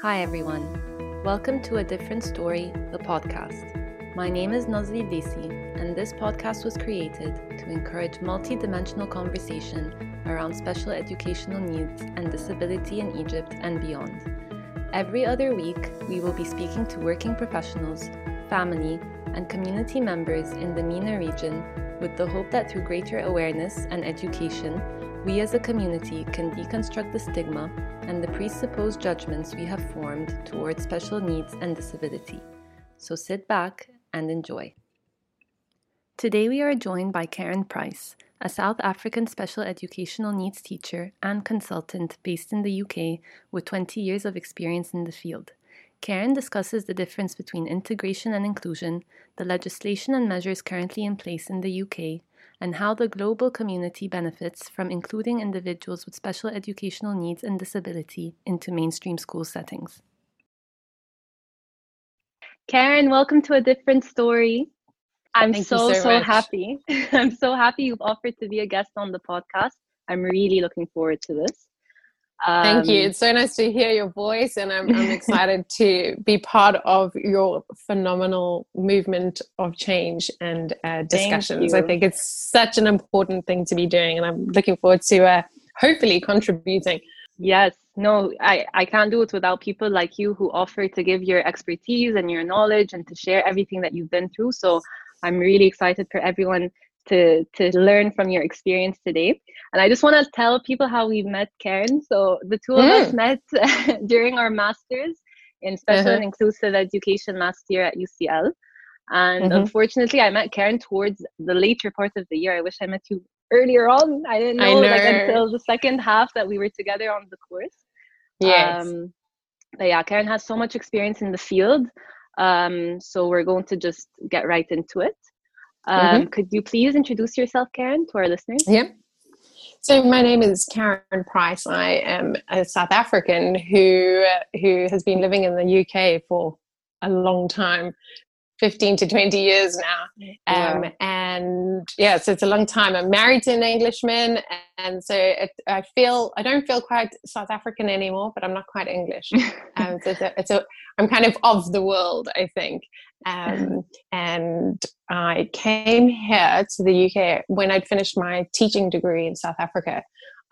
Hi, everyone. Welcome to A Different Story, the podcast. My name is Nazli Desi, and this podcast was created to encourage multidimensional conversation around special educational needs and disability in Egypt and beyond. Every other week, we will be speaking to working professionals, family, and community members in the MENA region with the hope that through greater awareness and education, we as a community can deconstruct the stigma and the presupposed judgments we have formed towards special needs and disability. So sit back and enjoy. Today we are joined by Caryn Price, a South African special educational needs teacher and consultant based in the UK with 20 years of experience in the field. Caryn discusses the difference between integration and inclusion, the legislation and measures currently in place in the UK, and how the global community benefits from including individuals with special educational needs and disability into mainstream school settings. Caryn, welcome to a different story. I'm Thank so, so, so happy. I'm so happy you've offered to be a guest on the podcast. I'm really looking forward to this. Thank you. Um, It's so nice to hear your voice, and I'm, I'm excited to be part of your phenomenal movement of change and uh, discussions. I think it's such an important thing to be doing, and I'm looking forward to uh, hopefully contributing. Yes, no, I, I can't do it without people like you who offer to give your expertise and your knowledge and to share everything that you've been through. So I'm really excited for everyone to to learn from your experience today. And I just want to tell people how we met Caryn. So the two of us Mm. met during our masters in special Uh-huh. and inclusive education last year at UCL. And Mhm. unfortunately, I met Caryn towards the later part of the year. I wish I met you earlier on. I didn't I know, like until the second half that we were together on the course. Yes. Um, but yeah, Caryn has so much experience in the field. Um, so we're going to just get right into it. Um, Could you please introduce yourself, Caryn, to our listeners? Yep. So my name is Caryn Price. I am a South African who who has been living in the UK for a long time, fifteen to twenty years now. Um. And yeah, so it's a long time. I'm married to an Englishman, and so it, I feel I don't feel quite South African anymore, but I'm not quite English. Um, so it's a, it's a I'm kind of of the world, I think. Um, and I came here to the UK when I'd finished my teaching degree in South Africa.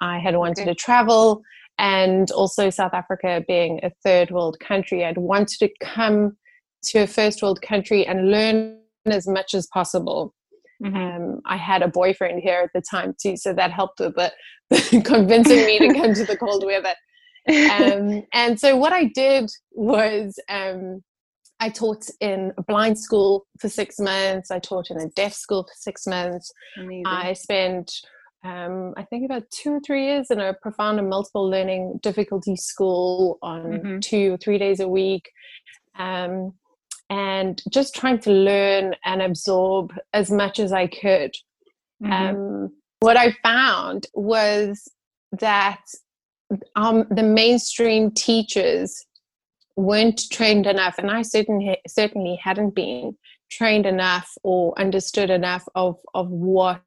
I had wanted Okay. to travel, and also South Africa being a third world country, I'd wanted to come to a first world country and learn as much as possible. Mhm. Um, I had a boyfriend here at the time too, so that helped with the, convincing me to come to the cold weather. Um, and so what I did was um, I taught in a blind school for six months. I taught in a deaf school for six months. Amazing. I spent, um, I think, about two or three years in a profound and multiple learning difficulty school on Mhm. two or three days a week. Um, and just trying to learn and absorb as much as I could. Mhm. Um, what I found was that um, the mainstream teachers weren't trained enough, and I certainly certainly hadn't been trained enough or understood enough of of what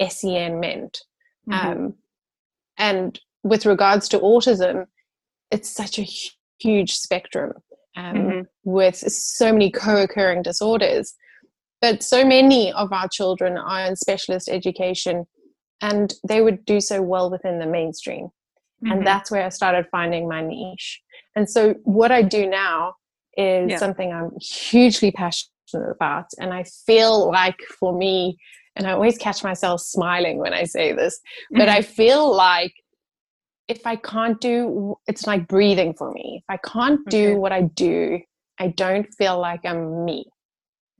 SEN meant. Mhm. Um, and with regards to autism, it's such a huge spectrum um, Mhm. with so many co-occurring disorders. But so many of our children are in specialist education, and they would do so well within the mainstream Mhm. and that's where I started finding my niche. And so what I do now is Yeah. something I'm hugely passionate about, and I feel like for me, and I always catch myself smiling when I say this, but Mm-hmm. I feel like if I can't do, it's like breathing for me. If I can't do Okay. what I do, I don't feel like I'm me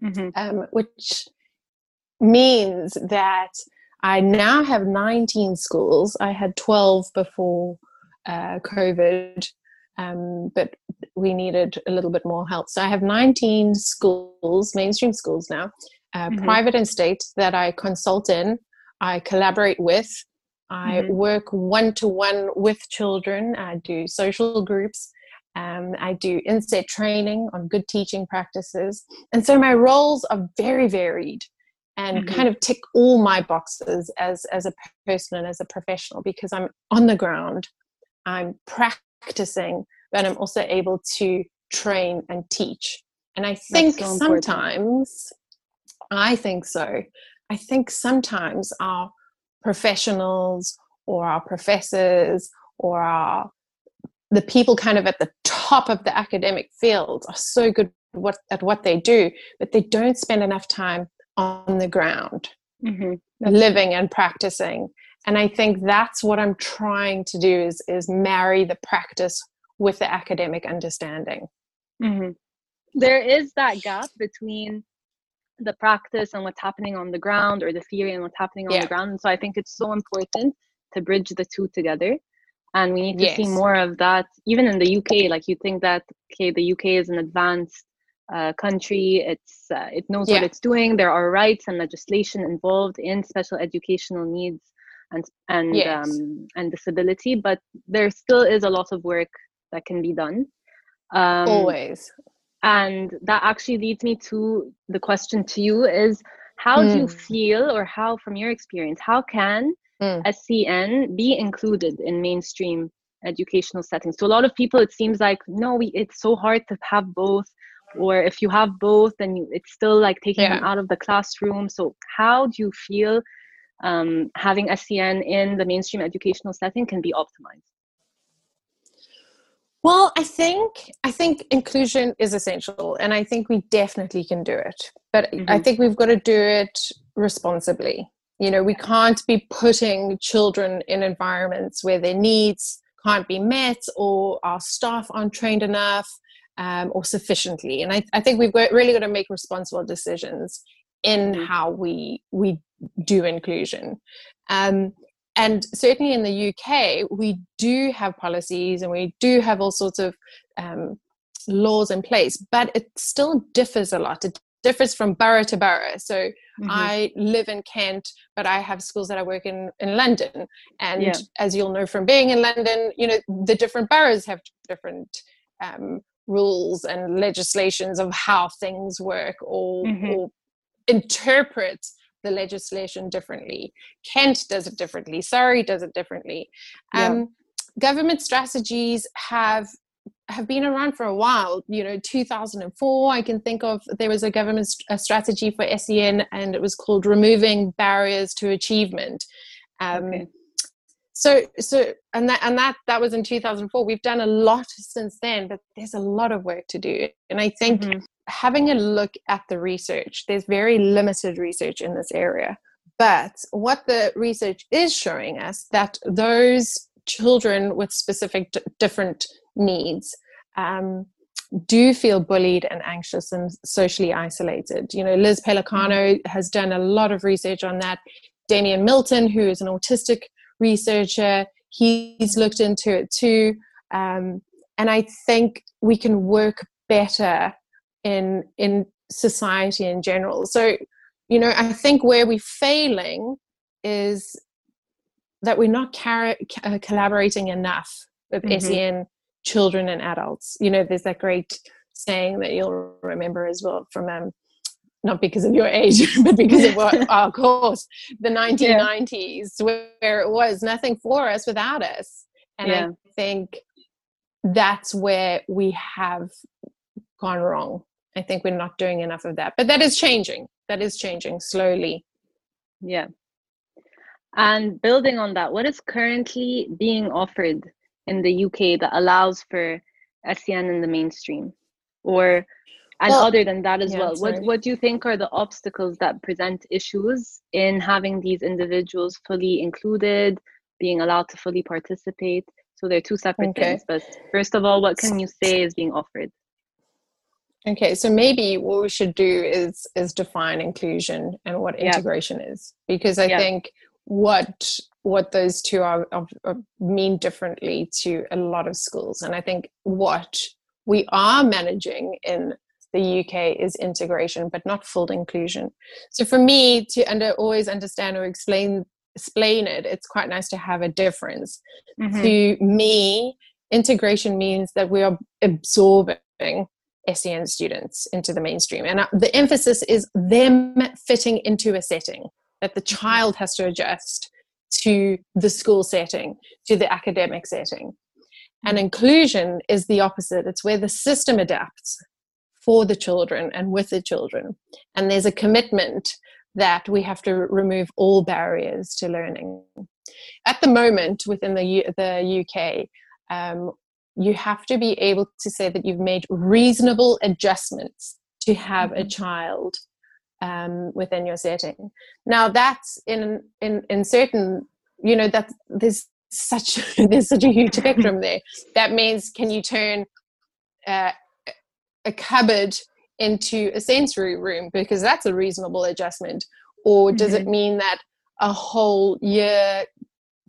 Mhm. um, which means that I now have 19 schools. I had 12 before uh, COVID, um, but we needed a little bit more help. So I have 19 schools, mainstream schools now, uh, Mhm. private and state, that I consult in, I collaborate with. I Mhm. work one to one with children. I do social groups. Um, I do inset training on good teaching practices. And so my roles are very varied and Mhm. kind of tick all my boxes as, as a person and as a professional because I'm on the ground. I'm practicing but I'm also able to train and teach. And I think so sometimes, I think so. I think sometimes our professionals or our professors or our the people kind of at the top of the academic field are so good what, at what they do, but they don't spend enough time on the ground, mm-hmm. living and practicing. And I think that's what I'm trying to do is is marry the practice with the academic understanding. Mm-hmm. There is that gap between the practice and what's happening on the ground, or the theory and what's happening on yeah. the ground. And so I think it's so important to bridge the two together. And we need to yes. see more of that, even in the UK. Like you think that okay, the UK is an advanced uh, country. It's uh, it knows yeah. what it's doing. There are rights and legislation involved in special educational needs and and yes. um, and disability, but there still is a lot of work that can be done. Um, Always. And that actually leads me to the question to you: Is how mm. do you hmm. feel, or how, from your experience, how can mm. SEN be included in mainstream educational settings? To a lot of people, it seems like no, we, it's so hard to have both or if you have both then you, it's still like taking yeah. them out of the classroom so how do you feel um, having sen in the mainstream educational setting can be optimized well i think i think inclusion is essential and i think we definitely can do it but mm-hmm. i think we've got to do it responsibly you know we can't be putting children in environments where their needs can't be met or our staff aren't trained enough um, or sufficiently. And I, I think we've got, really got to make responsible decisions in mm. how we we do inclusion. Um, and certainly in the UK, we do have policies and we do have all sorts of um, laws in place, but it still differs a lot. It differs from borough to borough. So mm-hmm. I live in Kent, but I have schools that I work in in London. And yeah. as you'll know from being in London, you know the different boroughs have different um, rules and legislations of how things work or, mm-hmm. or interpret the legislation differently. Kent does it differently. Surrey does it differently. Yeah. Um, government strategies have have been around for a while. You know, 2004, I can think of there was a government st- a strategy for SEN, and it was called "Removing Barriers to Achievement." Um, okay so so and that and that that was in 2004 we've done a lot since then but there's a lot of work to do and i think mm-hmm. Having a look at the research there's very limited research in this area but what the research is showing us that those children with specific d- different needs um, do feel bullied and anxious and socially isolated. You know, Liz Pellicano has done a lot of research on that. Damian Milton, who is an autistic researcher. He's looked into it too. Um, and I think we can work better in in society in general. So, you know, I think where we're failing is that we're not car- uh, collaborating enough with mm-hmm. SEN children and adults. You know, there's that great saying that you'll remember as well from um, not because of your age, but because of what our course, the 1990s, yeah. where it was nothing for us without us. And yeah. I think that's where we have gone wrong. I think we're not doing enough of that. But that is changing. That is changing slowly. Yeah. And building on that, what is currently being offered in the UK that allows for SEN in the mainstream? Or and well, other than that as yeah, well what, what do you think are the obstacles that present issues in having these individuals fully included being allowed to fully participate so they're two separate okay. things but first of all what can you say is being offered okay so maybe what we should do is is define inclusion and what yeah. integration is because i yeah. think what what those two are, are, are mean differently to a lot of schools and i think what we are managing in the UK is integration, but not full inclusion. So for me to under, always understand or explain explain it, it's quite nice to have a difference. Mm-hmm. To me, integration means that we are absorbing SEN students into the mainstream, and uh, the emphasis is them fitting into a setting that the mm-hmm. child has to adjust to the school setting, to the academic setting. And inclusion is the opposite. It's where the system adapts for the children and with the children. And there's a commitment that we have to remove all barriers to learning. At the moment, within the, U- the UK, um, you have to be able to say that you've made reasonable adjustments to have mm-hmm. a child um, within your setting. Now that's in in in certain, you know, that there's such there's such a huge spectrum there. That means can you turn uh, a cupboard into a sensory room because that's a reasonable adjustment, or does mm-hmm. it mean that a whole year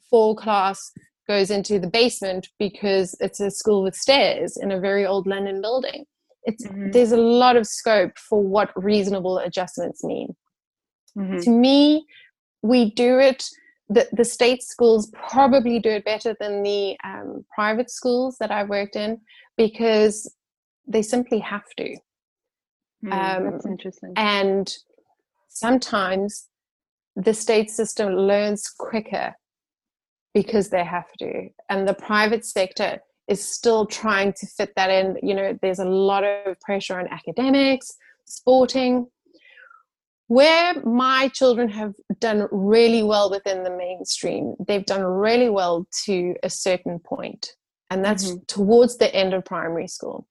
four class goes into the basement because it's a school with stairs in a very old London building? it's mm-hmm. there's a lot of scope for what reasonable adjustments mean mm-hmm. to me we do it the, the state schools probably do it better than the um, private schools that i've worked in because they simply have to mm, um, that's interesting and sometimes the state system learns quicker because they have to and the private sector is still trying to fit that in. You know, there's a lot of pressure on academics, sporting. Where my children have done really well within the mainstream, they've done really well to a certain point, and that's mm-hmm. towards the end of primary school.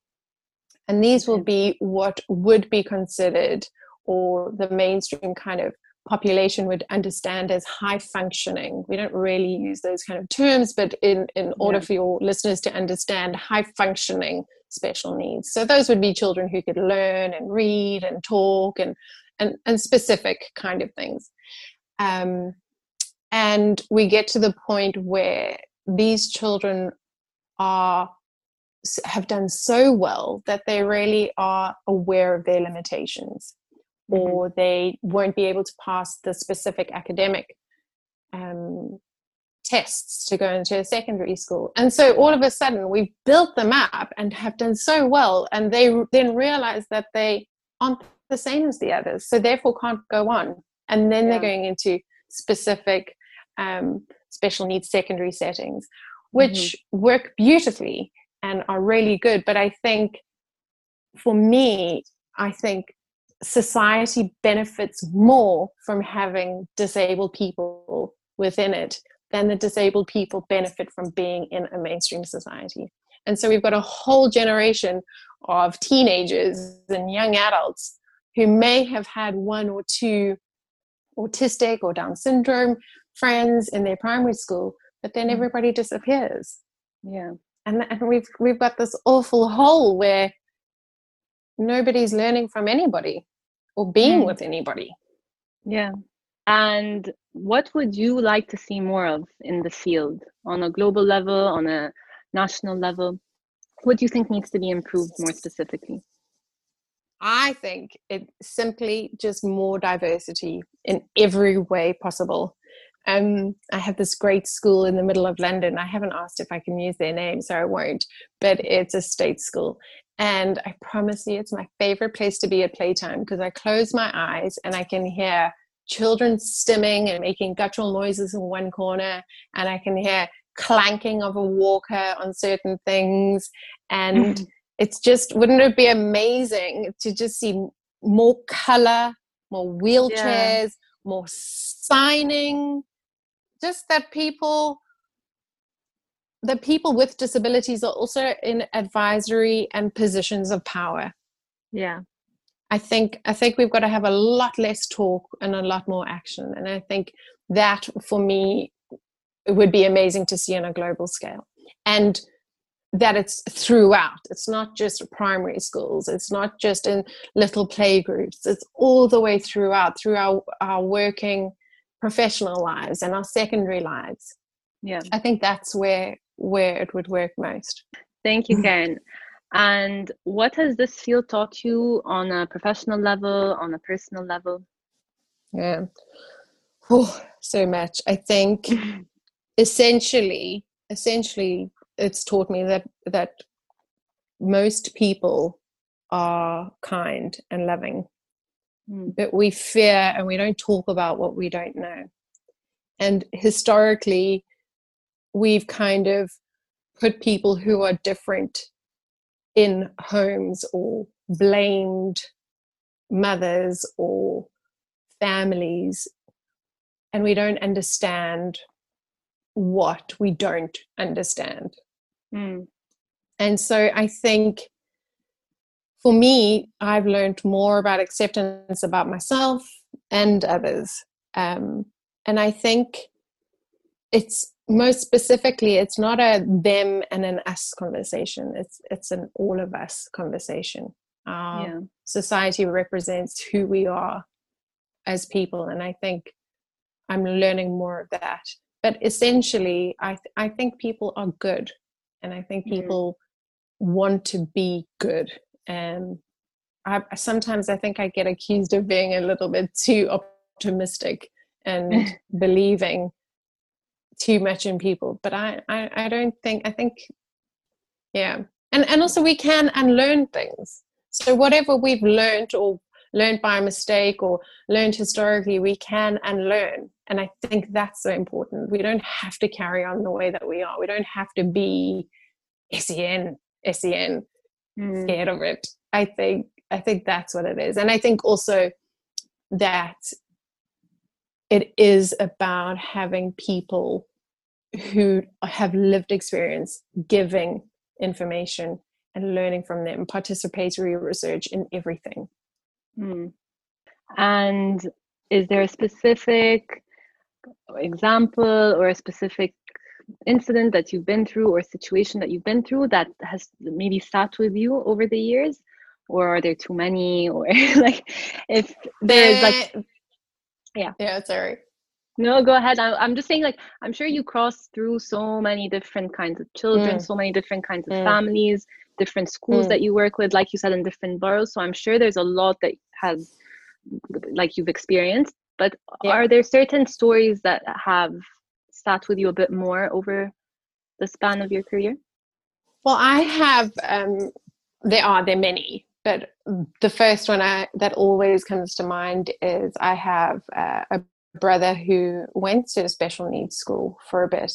And these will be what would be considered or the mainstream kind of population would understand as high functioning. We don't really use those kind of terms, but in, in order yeah. for your listeners to understand high functioning special needs. So those would be children who could learn and read and talk and and, and specific kind of things. Um, and we get to the point where these children are have done so well that they really are aware of their limitations. Or they won't be able to pass the specific academic um, tests to go into a secondary school. And so all of a sudden we've built them up and have done so well, and they then realize that they aren't the same as the others, so therefore can't go on. And then yeah. they're going into specific um, special needs secondary settings, which mm-hmm. work beautifully and are really good. But I think for me, I think society benefits more from having disabled people within it than the disabled people benefit from being in a mainstream society. And so we've got a whole generation of teenagers and young adults who may have had one or two autistic or Down syndrome friends in their primary school, but then mm. everybody disappears. Yeah. And, and we've we've got this awful hole where nobody's learning from anybody or being mm. with anybody. Yeah. And what would you like to see more of in the field on a global level, on a national level? What do you think needs to be improved more specifically? I think it's simply just more diversity in every way possible. Um, I have this great school in the middle of London. I haven't asked if I can use their name, so I won't. But it's a state school, and I promise you, it's my favorite place to be at playtime because I close my eyes and I can hear children stimming and making guttural noises in one corner, and I can hear clanking of a walker on certain things. And mm. it's just, wouldn't it be amazing to just see more color, more wheelchairs, yeah. more signing? Just that people the people with disabilities are also in advisory and positions of power. Yeah. I think I think we've got to have a lot less talk and a lot more action. And I think that for me it would be amazing to see on a global scale. And that it's throughout. It's not just primary schools. It's not just in little play groups. It's all the way throughout, through our, our working professional lives and our secondary lives. Yeah. I think that's where where it would work most. Thank you, Caryn. and what has this field taught you on a professional level, on a personal level? Yeah, oh, so much. I think essentially, essentially, it's taught me that that most people are kind and loving, mm. but we fear and we don't talk about what we don't know. And historically, we've kind of put people who are different in homes or blamed mothers or families and we don't understand what we don't understand Mm. and so i think for me i've learned more about acceptance about myself and others. Um, and i think it's most specifically it's not a them and an us conversation. It's it's an all of us conversation. Our yeah. society represents who we are as people and i think i'm learning more of that. But essentially i th- i think people are good and i think Mm. people want to be good and I, sometimes i think i get accused of being a little bit too optimistic and believing too much in people but I, I i don't think i think yeah. And and also we can unlearn things. So whatever we've learned or learned by mistake or learned historically we can unlearn. And i think that's so important. We don't have to carry on the way that we are. We don't have to be sen sen Mm. scared of it i think i think that's what it is and i think also that it is about having people who have lived experience giving information and learning from them participatory research in everything Mm. And is there a specific example or a specific incident that you've been through or situation that you've been through that has maybe sat with you over the years? Or are there too many? Or like if there's like Yeah. yeah sorry no, go ahead. I, I'm just saying, like, I'm sure you cross through so many different kinds of children, Mm. so many different kinds of Mm. families, different schools Mm. that you work with, like you said, in different boroughs. So I'm sure there's a lot that has, like, you've experienced. But Yeah. are there certain stories that have sat with you a bit more over the span of your career? Well, I have. Um, there are there are many, but the first one I, that always comes to mind is I have uh, a brother who went to a special needs school for a bit,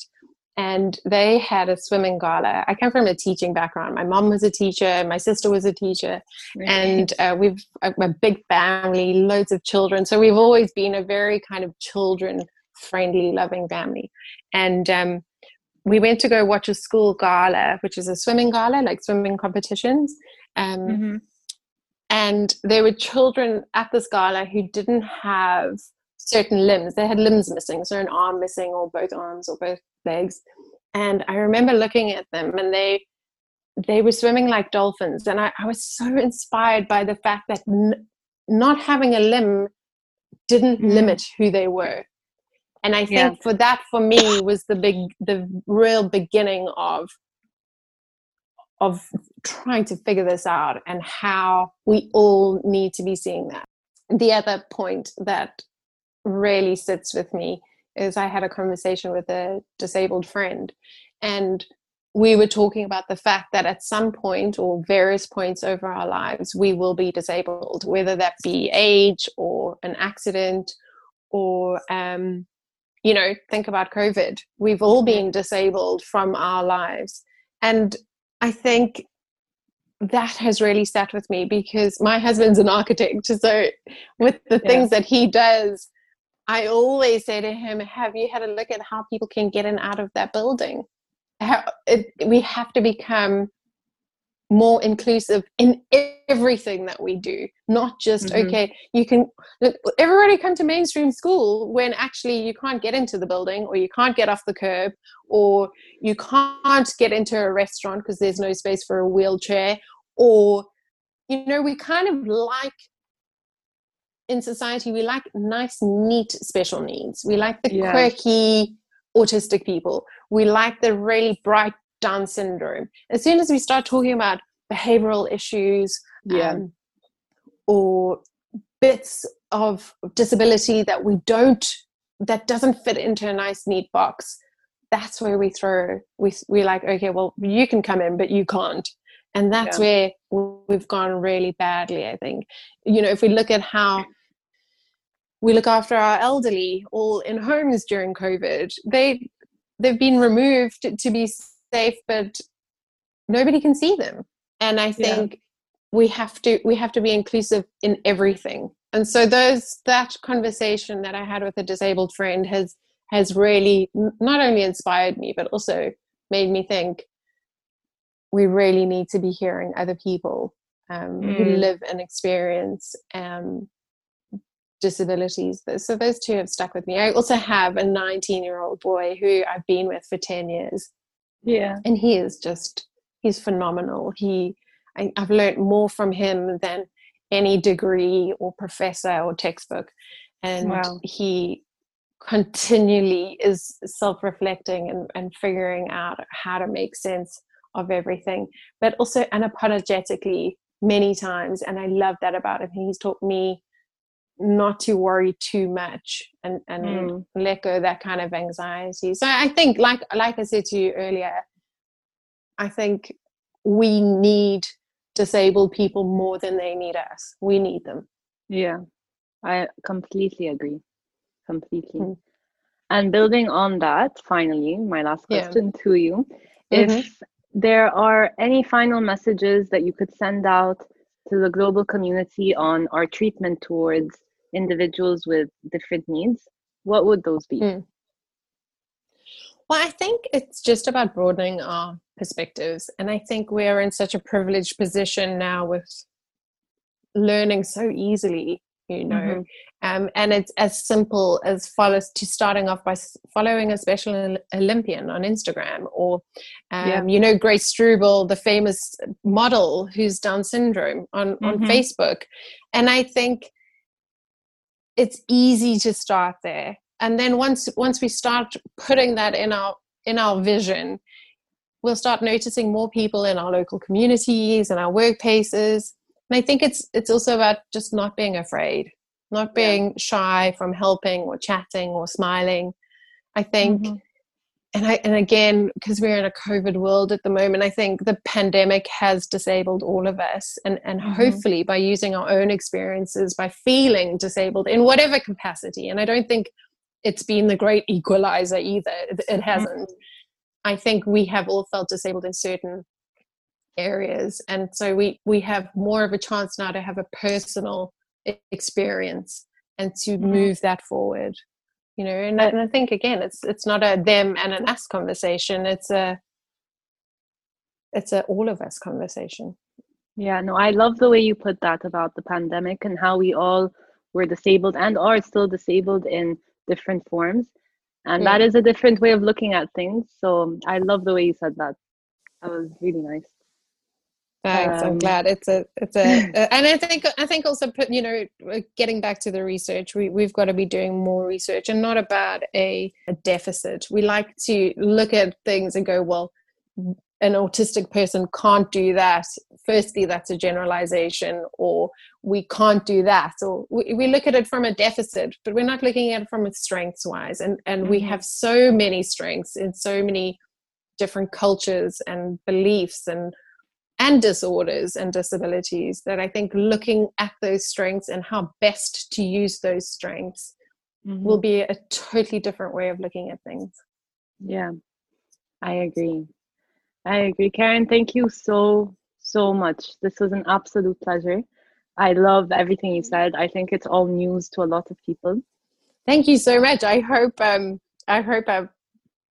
and they had a swimming gala. I come from a teaching background. My mom was a teacher, my sister was a teacher, and uh, we've a, a big family, loads of children. So we've always been a very kind of children friendly, loving family, and. Um, we went to go watch a school gala, which is a swimming gala, like swimming competitions. Um, Mhm. And there were children at this gala who didn't have certain limbs. They had limbs missing, so an arm missing, or both arms, or both legs. And I remember looking at them, and they they were swimming like dolphins. And I, I was so inspired by the fact that n- not having a limb didn't Mm. limit who they were and i think Yeah. for that for me was the big the real beginning of of trying to figure this out and how we all need to be seeing that the other point that really sits with me is i had a conversation with a disabled friend and we were talking about the fact that at some point or various points over our lives we will be disabled whether that be age or an accident or um, you know think about covid. We've all mm-hmm. been disabled from our lives. And i think that has really sat with me because my husband's an architect. So with the Yeah. things that he does i always say to him have you had a look at how people can get in and out of that building? How, it, we have to become more inclusive in everything that we do not just Mhm. okay you can look, everybody come to mainstream school when actually you can't get into the building or you can't get off the curb or you can't get into a restaurant because there's no space for a wheelchair or you know we kind of like in society we like nice neat special needs we like the Yeah. quirky autistic people we like the really bright down syndrome. As soon as we start talking about behavioral issues Yeah. um, or bits of disability that we don't that doesn't fit into a nice neat box that's where we throw we we like okay well you can come in but you can't. And that's where we've gone really badly i think. You know if we look at how we look after our elderly all in homes during covid they they've been removed to be safe, but nobody can see them. And I think yeah. we have to we have to be inclusive in everything. And so those that conversation that I had with a disabled friend has has really not only inspired me but also made me think we really need to be hearing other people um, mm. who live and experience um, disabilities. So those two have stuck with me. I also have a 19 year old boy who I've been with for 10 years. Yeah. And he is just, he's phenomenal. He, I, I've learned more from him than any degree or professor or textbook. And wow. he continually is self reflecting and, and figuring out how to make sense of everything, but also unapologetically many times. And I love that about him. He's taught me not to worry too much and, and mm. let go that kind of anxiety. So I think like like I said to you earlier, I think we need disabled people more than they need us. We need them. Yeah. I completely agree. Completely. Mm. And building on that, finally, my last question yeah. to you. Mm-hmm. If there are any final messages that you could send out to the global community on our treatment towards individuals with different needs, what would those be? Mm. Well, I think it's just about broadening our perspectives. And I think we're in such a privileged position now with learning so easily you know mm-hmm. um, and it's as simple as follows to starting off by following a special olympian on instagram or um, yeah. you know grace strobel the famous model who's down syndrome on, mm-hmm. on facebook and i think it's easy to start there and then once once we start putting that in our in our vision we'll start noticing more people in our local communities and our workplaces and i think it's it's also about just not being afraid not being yeah. shy from helping or chatting or smiling i think mm-hmm. And i and again because we're in a covid world at the moment i think the pandemic has disabled all of us and and mm-hmm. hopefully by using our own experiences by feeling disabled in whatever capacity and i don't think it's been the great equalizer either it, it hasn't mm-hmm. i think we have all felt disabled in certain areas and so we we have more of a chance now to have a personal experience and to mm-hmm. move that forward you know and, and, i think again it's it's not a them and an us conversation it's a it's a all of us conversation. Yeah no i love the way you put that about the pandemic and how we all were disabled and are still disabled in different forms and yeah. that is a different way of looking at things so i love the way you said that. That was really nice Thanks. Um, I'm glad it's a it's a, and I think I think also put you know getting back to the research we we've got to be doing more research and not about a, a deficit. We like to look at things and go well an autistic person can't do that firstly that's a generalization or we can't do that or we, we look at it from a deficit but we're not looking at it from a strengths wise and and mm-hmm. we have so many strengths in so many different cultures and beliefs and and disorders and disabilities that I think looking at those strengths and how best to use those strengths mm-hmm. will be a totally different way of looking at things. Yeah, I agree. I agree. Caryn, thank you so, so much. This was an absolute pleasure. I love everything you said. I think it's all news to a lot of people. Thank you so much. I hope um I hope I've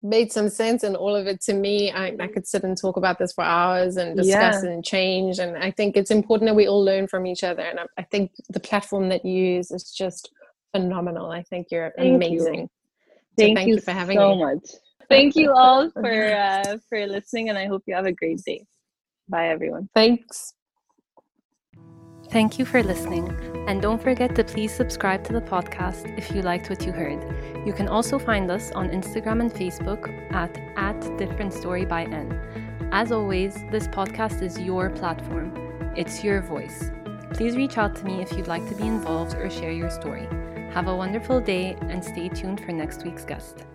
made some sense and all of it to me. I, I could sit and talk about this for hours and discuss yeah. and change and i think it's important that we all learn from each other and i, I think the platform that you use is just phenomenal. I think you're thank amazing. You. Thank, so thank you, you, for having so me. much. Thank you all for uh, for listening and i hope you have a great day. Bye everyone. Thanks Thank you for listening, and don't forget to please subscribe to the podcast if you liked what you heard. You can also find us on Instagram and Facebook at, at Different Story by N. As always, this podcast is your platform, it's your voice. Please reach out to me if you'd like to be involved or share your story. Have a wonderful day and stay tuned for next week's guest.